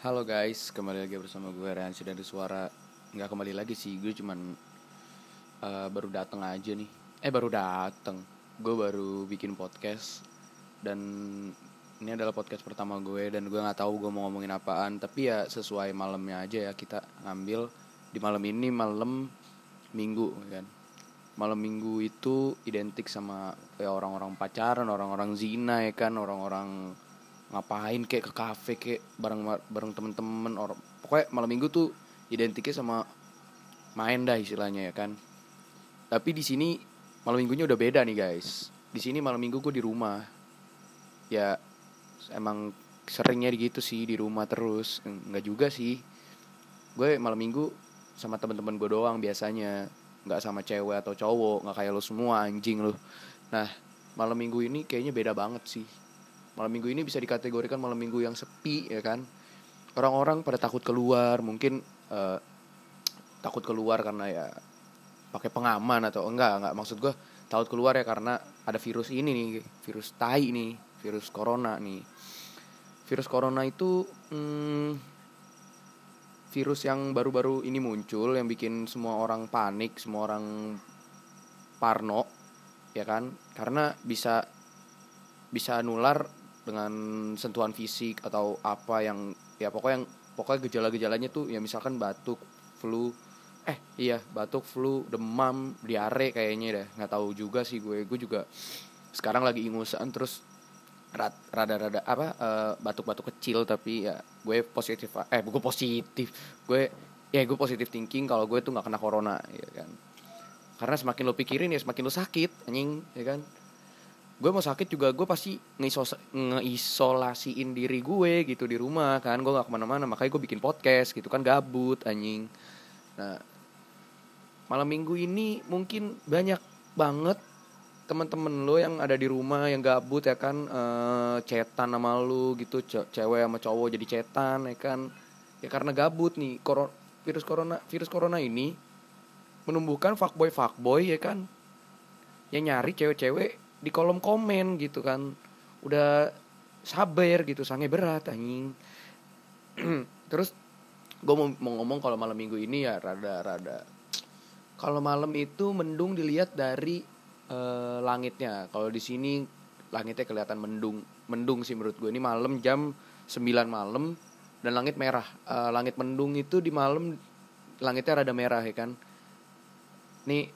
Halo guys, kembali lagi bersama gue Ransi dari Suara. Nggak kembali lagi sih, gue cuman uh, baru dateng aja nih. Eh baru dateng, gue baru bikin podcast. Dan ini adalah podcast pertama gue Dan gue gak tahu gue mau ngomongin apaan. Tapi ya sesuai malamnya aja ya kita ngambil. Di malam ini malam minggu kan. Malam minggu itu identik sama ya orang-orang pacaran, orang-orang zina ya kan. Orang-orang ngapain kayak ke kafe kayak bareng bareng temen-temen orang pokoknya malam minggu tuh identiknya sama main dah istilahnya ya kan? Tapi di sini malam minggunya udah beda nih guys. Di sini malam minggu gue di rumah. Ya emang seringnya gitu sih di rumah terus. Nggak juga sih. Gue malam minggu sama teman-teman gue doang biasanya. Nggak sama cewek atau cowok nggak kayak lo semua anjing lo. Nah malam minggu ini kayaknya beda banget sih malam minggu ini bisa dikategorikan malam minggu yang sepi ya kan? Orang-orang pada takut keluar mungkin uh, takut keluar karena ya pakai pengaman atau enggak enggak. Maksud gue takut keluar ya karena ada virus ini nih virus tai nih virus corona nih. Virus corona itu hmm, virus yang baru-baru ini muncul yang bikin semua orang panik semua orang parno ya kan? Karena bisa bisa nular dengan sentuhan fisik atau apa yang ya pokoknya yang pokoknya gejala-gejalanya tuh ya misalkan batuk, flu, eh iya batuk, flu, demam, diare kayaknya deh. Nggak tahu juga sih gue. Gue juga sekarang lagi ingusan terus rada-rada apa uh, batuk-batuk kecil tapi ya gue positif eh gue positif. Gue ya gue positif thinking kalau gue tuh nggak kena corona ya kan. Karena semakin lo pikirin ya semakin lo sakit anjing ya kan gue mau sakit juga gue pasti ngeisolasiin diri gue gitu di rumah kan. Gue gak ke mana-mana makanya gue bikin podcast gitu kan gabut anjing. Nah malam minggu ini mungkin banyak banget teman-teman lo yang ada di rumah yang gabut ya kan e, cetan sama lo gitu ce cewek sama cowok jadi cetan ya kan. Ya karena gabut nih virus corona virus corona ini menumbuhkan fuckboy fuckboy ya kan. Yang nyari cewek-cewek di kolom komen gitu kan. Udah sabar gitu sange berat anjing. Terus gue mau, mau ngomong kalau malam minggu ini ya rada rada. Kalau malam itu mendung dilihat dari uh, langitnya. Kalau di sini langitnya kelihatan mendung mendung sih menurut gue ini malam jam 9 malam dan langit merah. Uh, langit mendung itu di malam langitnya rada merah ya kan. Nih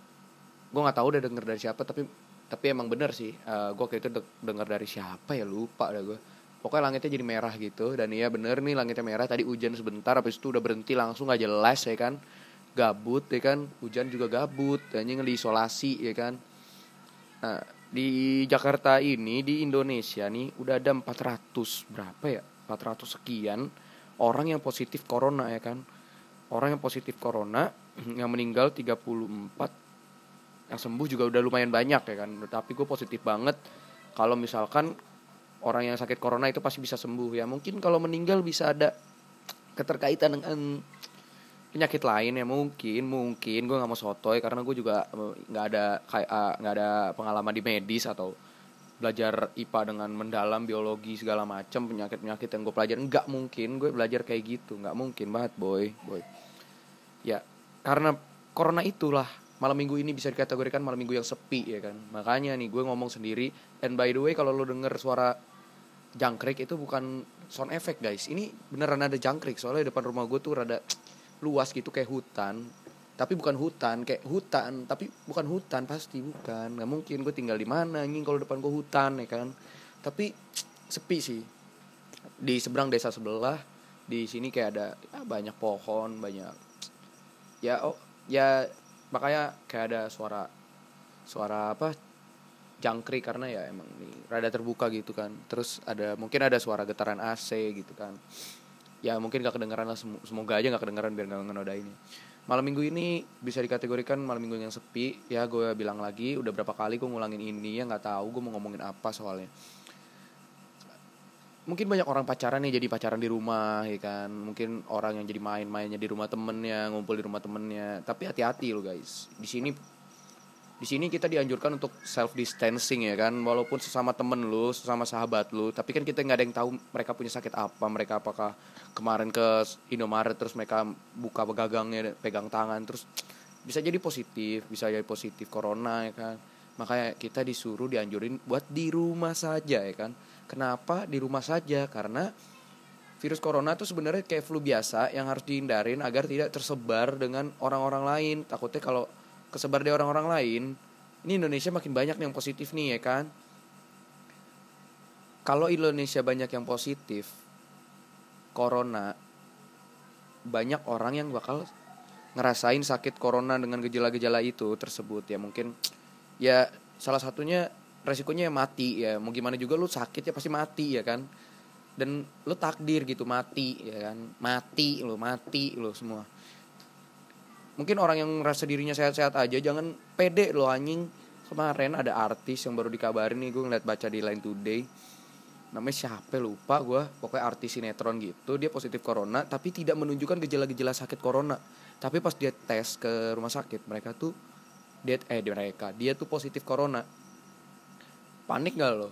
gue nggak tahu udah denger dari siapa tapi tapi emang bener sih uh, gue kayak itu de- dengar dari siapa ya lupa dah gue pokoknya langitnya jadi merah gitu dan iya bener nih langitnya merah tadi hujan sebentar habis itu udah berhenti langsung gak jelas ya kan. Gabut ya kan hujan juga gabut hanya isolasi ya kan. Nah di Jakarta ini di Indonesia nih udah ada 400 berapa ya 400 sekian orang yang positif corona ya kan. Orang yang positif corona yang meninggal 34 yang sembuh juga udah lumayan banyak ya kan. Tapi gue positif banget. Kalau misalkan orang yang sakit corona itu pasti bisa sembuh ya. Mungkin kalau meninggal bisa ada keterkaitan dengan penyakit lain ya. Mungkin mungkin. Gue nggak mau sotoy karena gue juga eh, nggak ada kayak ah, nggak ada pengalaman di medis atau belajar IPA dengan mendalam biologi segala macam penyakit penyakit yang gue pelajari. Nggak mungkin gue belajar kayak gitu. Nggak mungkin banget boy. Boy. Ya karena corona itulah malam minggu ini bisa dikategorikan malam minggu yang sepi ya kan? Makanya nih gue ngomong sendiri. And by the way kalau lo denger suara jangkrik itu bukan sound effect guys. Ini beneran ada jangkrik soalnya depan rumah gue tuh rada luas gitu kayak hutan. Tapi bukan hutan kayak hutan. Tapi bukan hutan pasti bukan. Nggak mungkin gue tinggal di mana nih kalau depan gue hutan ya kan? Tapi sepi sih. Di seberang desa sebelah di sini kayak ada ya, banyak pohon banyak ya oh ya makanya kayak ada suara suara apa jangkrik karena ya emang nih rada terbuka gitu kan. Terus ada mungkin ada suara getaran AC gitu kan. Ya mungkin gak kedengeran lah semoga aja gak kedengeran biar gak ngenoda ini malam minggu ini bisa dikategorikan malam minggu yang sepi. Ya gue bilang lagi udah berapa kali gue ngulangin ini ya nggak tahu gue mau ngomongin apa soalnya mungkin banyak orang pacaran nih jadi pacaran di rumah ya kan. Mungkin orang yang jadi main-mainnya di rumah temennya ngumpul di rumah temennya. Tapi hati-hati lo guys. Di sini di sini kita dianjurkan untuk self distancing ya kan. Walaupun sesama temen lu sesama sahabat lu tapi kan kita nggak ada yang tahu mereka punya sakit apa mereka apakah kemarin ke Indomaret terus mereka buka gagangnya pegang tangan terus bisa jadi positif bisa jadi positif corona ya kan. Makanya kita disuruh dianjurin buat di rumah saja ya kan kenapa di rumah saja? Karena virus corona itu sebenarnya kayak flu biasa yang harus dihindarin agar tidak tersebar dengan orang-orang lain. Takutnya kalau kesebar di orang-orang lain ini Indonesia makin banyak yang positif nih ya kan? Kalau Indonesia banyak yang positif corona banyak orang yang bakal ngerasain sakit corona dengan gejala-gejala itu tersebut. Ya mungkin ya salah satunya resikonya ya mati ya. Mau gimana juga lu sakit ya pasti mati ya kan? Dan lu takdir gitu mati ya kan? Mati lu mati lu semua. Mungkin orang yang merasa dirinya sehat-sehat aja jangan pede lo anjing. Kemarin ada artis yang baru dikabarin nih gue ngeliat baca di Line Today. Namanya siapa lupa gue pokoknya artis sinetron gitu dia positif corona tapi tidak menunjukkan gejala-gejala sakit corona. Tapi pas dia tes ke rumah sakit mereka tuh dia eh mereka dia tuh positif corona panik gak lo?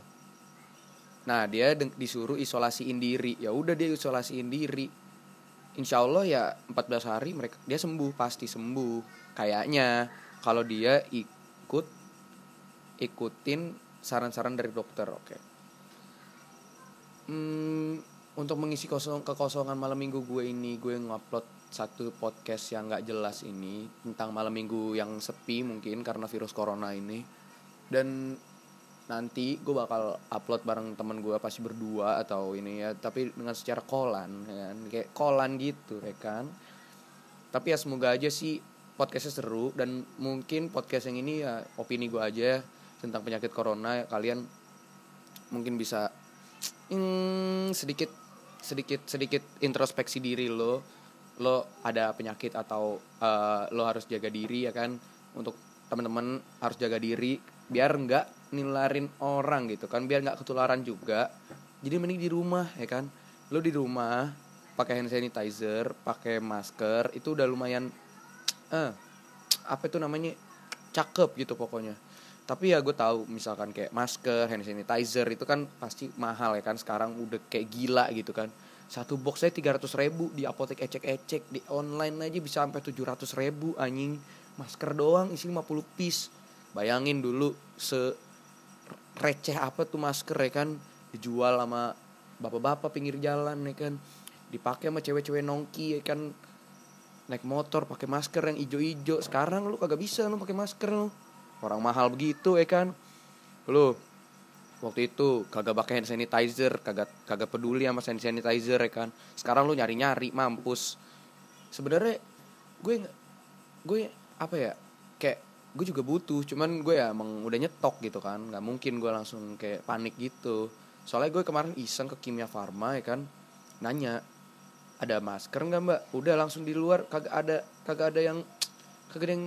Nah dia disuruh isolasiin diri. Ya udah dia isolasiin diri. Insya Allah ya 14 hari mereka dia sembuh pasti sembuh. Kayaknya kalau dia ikut ikutin saran-saran dari dokter oke. Okay. hmm, untuk mengisi kosong kekosongan malam minggu gue ini gue ngupload satu podcast yang nggak jelas ini tentang malam minggu yang sepi mungkin karena virus corona ini. Dan nanti gue bakal upload bareng temen gue pasti berdua atau ini ya tapi dengan secara kolan ya kan? Kayak kolan gitu ya kan? Tapi ya semoga aja sih podcastnya seru dan mungkin podcast yang ini ya opini gue aja tentang penyakit corona. Kalian mungkin bisa hmm, sedikit sedikit sedikit introspeksi diri lo. Lo ada penyakit atau uh, lo harus jaga diri ya kan? Untuk teman-teman harus jaga diri biar enggak nilarin orang gitu kan biar nggak ketularan juga. Jadi mending di rumah ya kan? Lo di rumah pakai hand sanitizer pakai masker itu udah lumayan eh apa itu namanya cakep gitu pokoknya. Tapi ya gue tahu misalkan kayak masker hand sanitizer itu kan pasti mahal ya kan? Sekarang udah kayak gila gitu kan. Satu box saya tiga ratus ribu di apotek ecek-ecek di online aja bisa sampai tujuh ratus ribu anjing. Masker doang isi 50 piece. Bayangin dulu se receh apa tuh masker ya kan? Dijual sama bapak-bapak pinggir jalan ya kan? Dipakai sama cewek-cewek nongki ya kan? Naik motor pakai masker yang ijo-ijo. Sekarang lu kagak bisa lu pakai masker lu. Orang mahal begitu ya kan? Lu waktu itu kagak pakai hand sanitizer kagak kagak peduli sama hand sanitizer ya kan? Sekarang lu nyari-nyari mampus. Sebenarnya gue gue apa ya gue juga butuh cuman gue ya emang udah nyetok gitu kan. Nggak mungkin gue langsung kayak panik gitu. Soalnya gue kemarin iseng ke kimia farma ya kan nanya ada masker nggak mbak? Udah langsung di luar kagak ada kagak ada yang kagak ada yang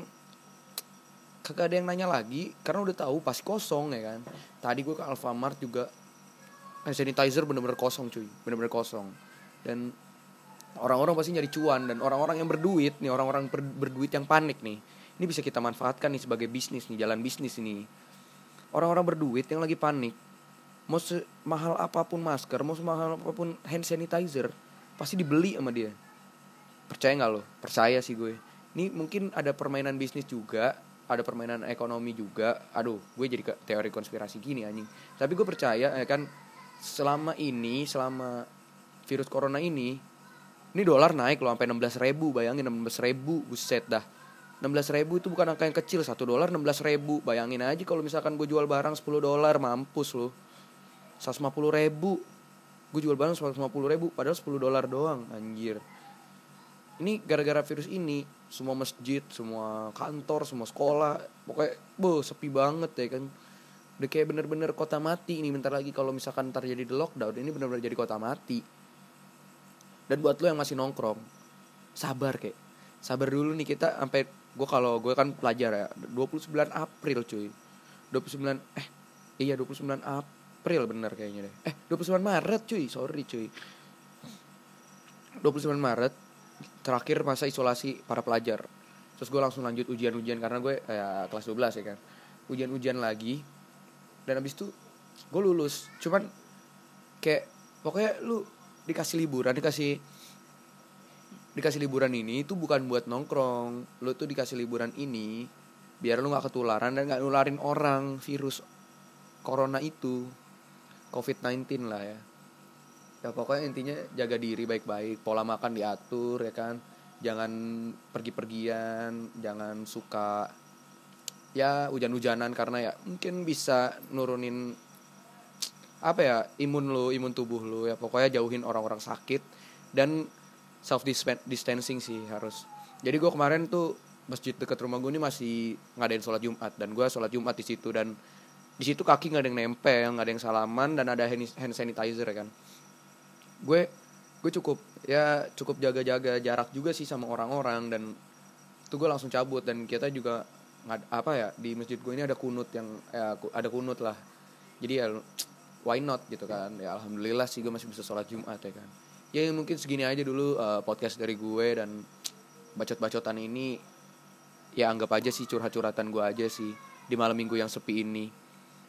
kagak ada yang nanya lagi karena udah tahu pasti kosong ya kan. Tadi gue ke Alfamart juga hand sanitizer bener-bener kosong cuy. Bener-bener kosong. Dan orang-orang pasti nyari cuan dan orang-orang yang berduit nih orang-orang berduit yang panik nih ini bisa kita manfaatkan nih sebagai bisnis nih jalan bisnis ini. Orang-orang berduit yang lagi panik mau mahal apa pun masker mau mahal apa pun hand sanitizer pasti dibeli sama dia. Percaya nggak lo? Percaya sih gue. Ini mungkin ada permainan bisnis juga ada permainan ekonomi juga. Aduh gue jadi ke teori konspirasi gini anjing. Tapi gue percaya ya kan selama ini selama virus corona ini ini dolar naik loh sampai 16 ribu bayangin 16 ribu buset dah 16 ribu itu bukan angka yang kecil satu dolar 16 ribu. Bayangin aja kalau misalkan gue jual barang 10 dolar mampus loh 150 ribu. Gue jual barang 150 ribu padahal 10 dolar doang anjir. Ini gara-gara virus ini semua masjid semua kantor semua sekolah pokoknya boh sepi banget ya kan. Udah kayak bener-bener kota mati ini bentar lagi kalau misalkan terjadi di lockdown ini bener-bener jadi kota mati. Dan buat lo yang masih nongkrong sabar kayak sabar dulu nih kita sampai gue kalau gue kan pelajar ya 29 April cuy. 29 eh iya 29 April bener kayaknya deh. Eh 29 Maret cuy. Sorry cuy. 29 Maret terakhir masa isolasi para pelajar. Terus gue langsung lanjut ujian-ujian karena gue ya kelas 12 ya kan. Ujian-ujian lagi dan abis itu gue lulus. Cuman kayak pokoknya lu dikasih liburan dikasih dikasih liburan ini itu bukan buat nongkrong. Lu tuh dikasih liburan ini biar lu nggak ketularan dan nggak nularin orang virus corona itu. Covid 19 lah ya. Ya pokoknya intinya jaga diri baik-baik pola makan diatur ya kan? Jangan pergi-pergian jangan suka ya hujan-hujanan karena ya mungkin bisa nurunin apa ya imun lu imun tubuh lu ya. Pokoknya jauhin orang-orang sakit dan self distancing sih harus. Jadi gue kemarin tuh masjid dekat rumah gue ini masih ngadain sholat jumat dan gue sholat jumat di situ dan di situ kaki nggak ada yang nempel nggak ada yang salaman dan ada hand sanitizer ya kan. Gue gue cukup ya cukup jaga-jaga jarak juga sih sama orang-orang dan itu gue langsung cabut dan kita juga apa ya di masjid gue ini ada kunut yang ya, ada kunut lah. Jadi ya why not gitu kan? Ya alhamdulillah sih gue masih bisa sholat jumat ya kan ya mungkin segini aja dulu uh, podcast dari gue dan bacot-bacotan ini ya anggap aja sih curhat-curhatan gue aja sih di malam minggu yang sepi ini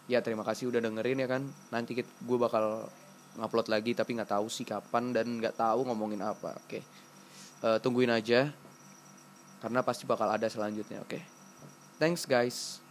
ya terima kasih udah dengerin ya kan nanti gue bakal ngupload lagi tapi nggak tahu sih kapan dan nggak tahu ngomongin apa oke okay. uh, tungguin aja karena pasti bakal ada selanjutnya oke okay. Thanks guys.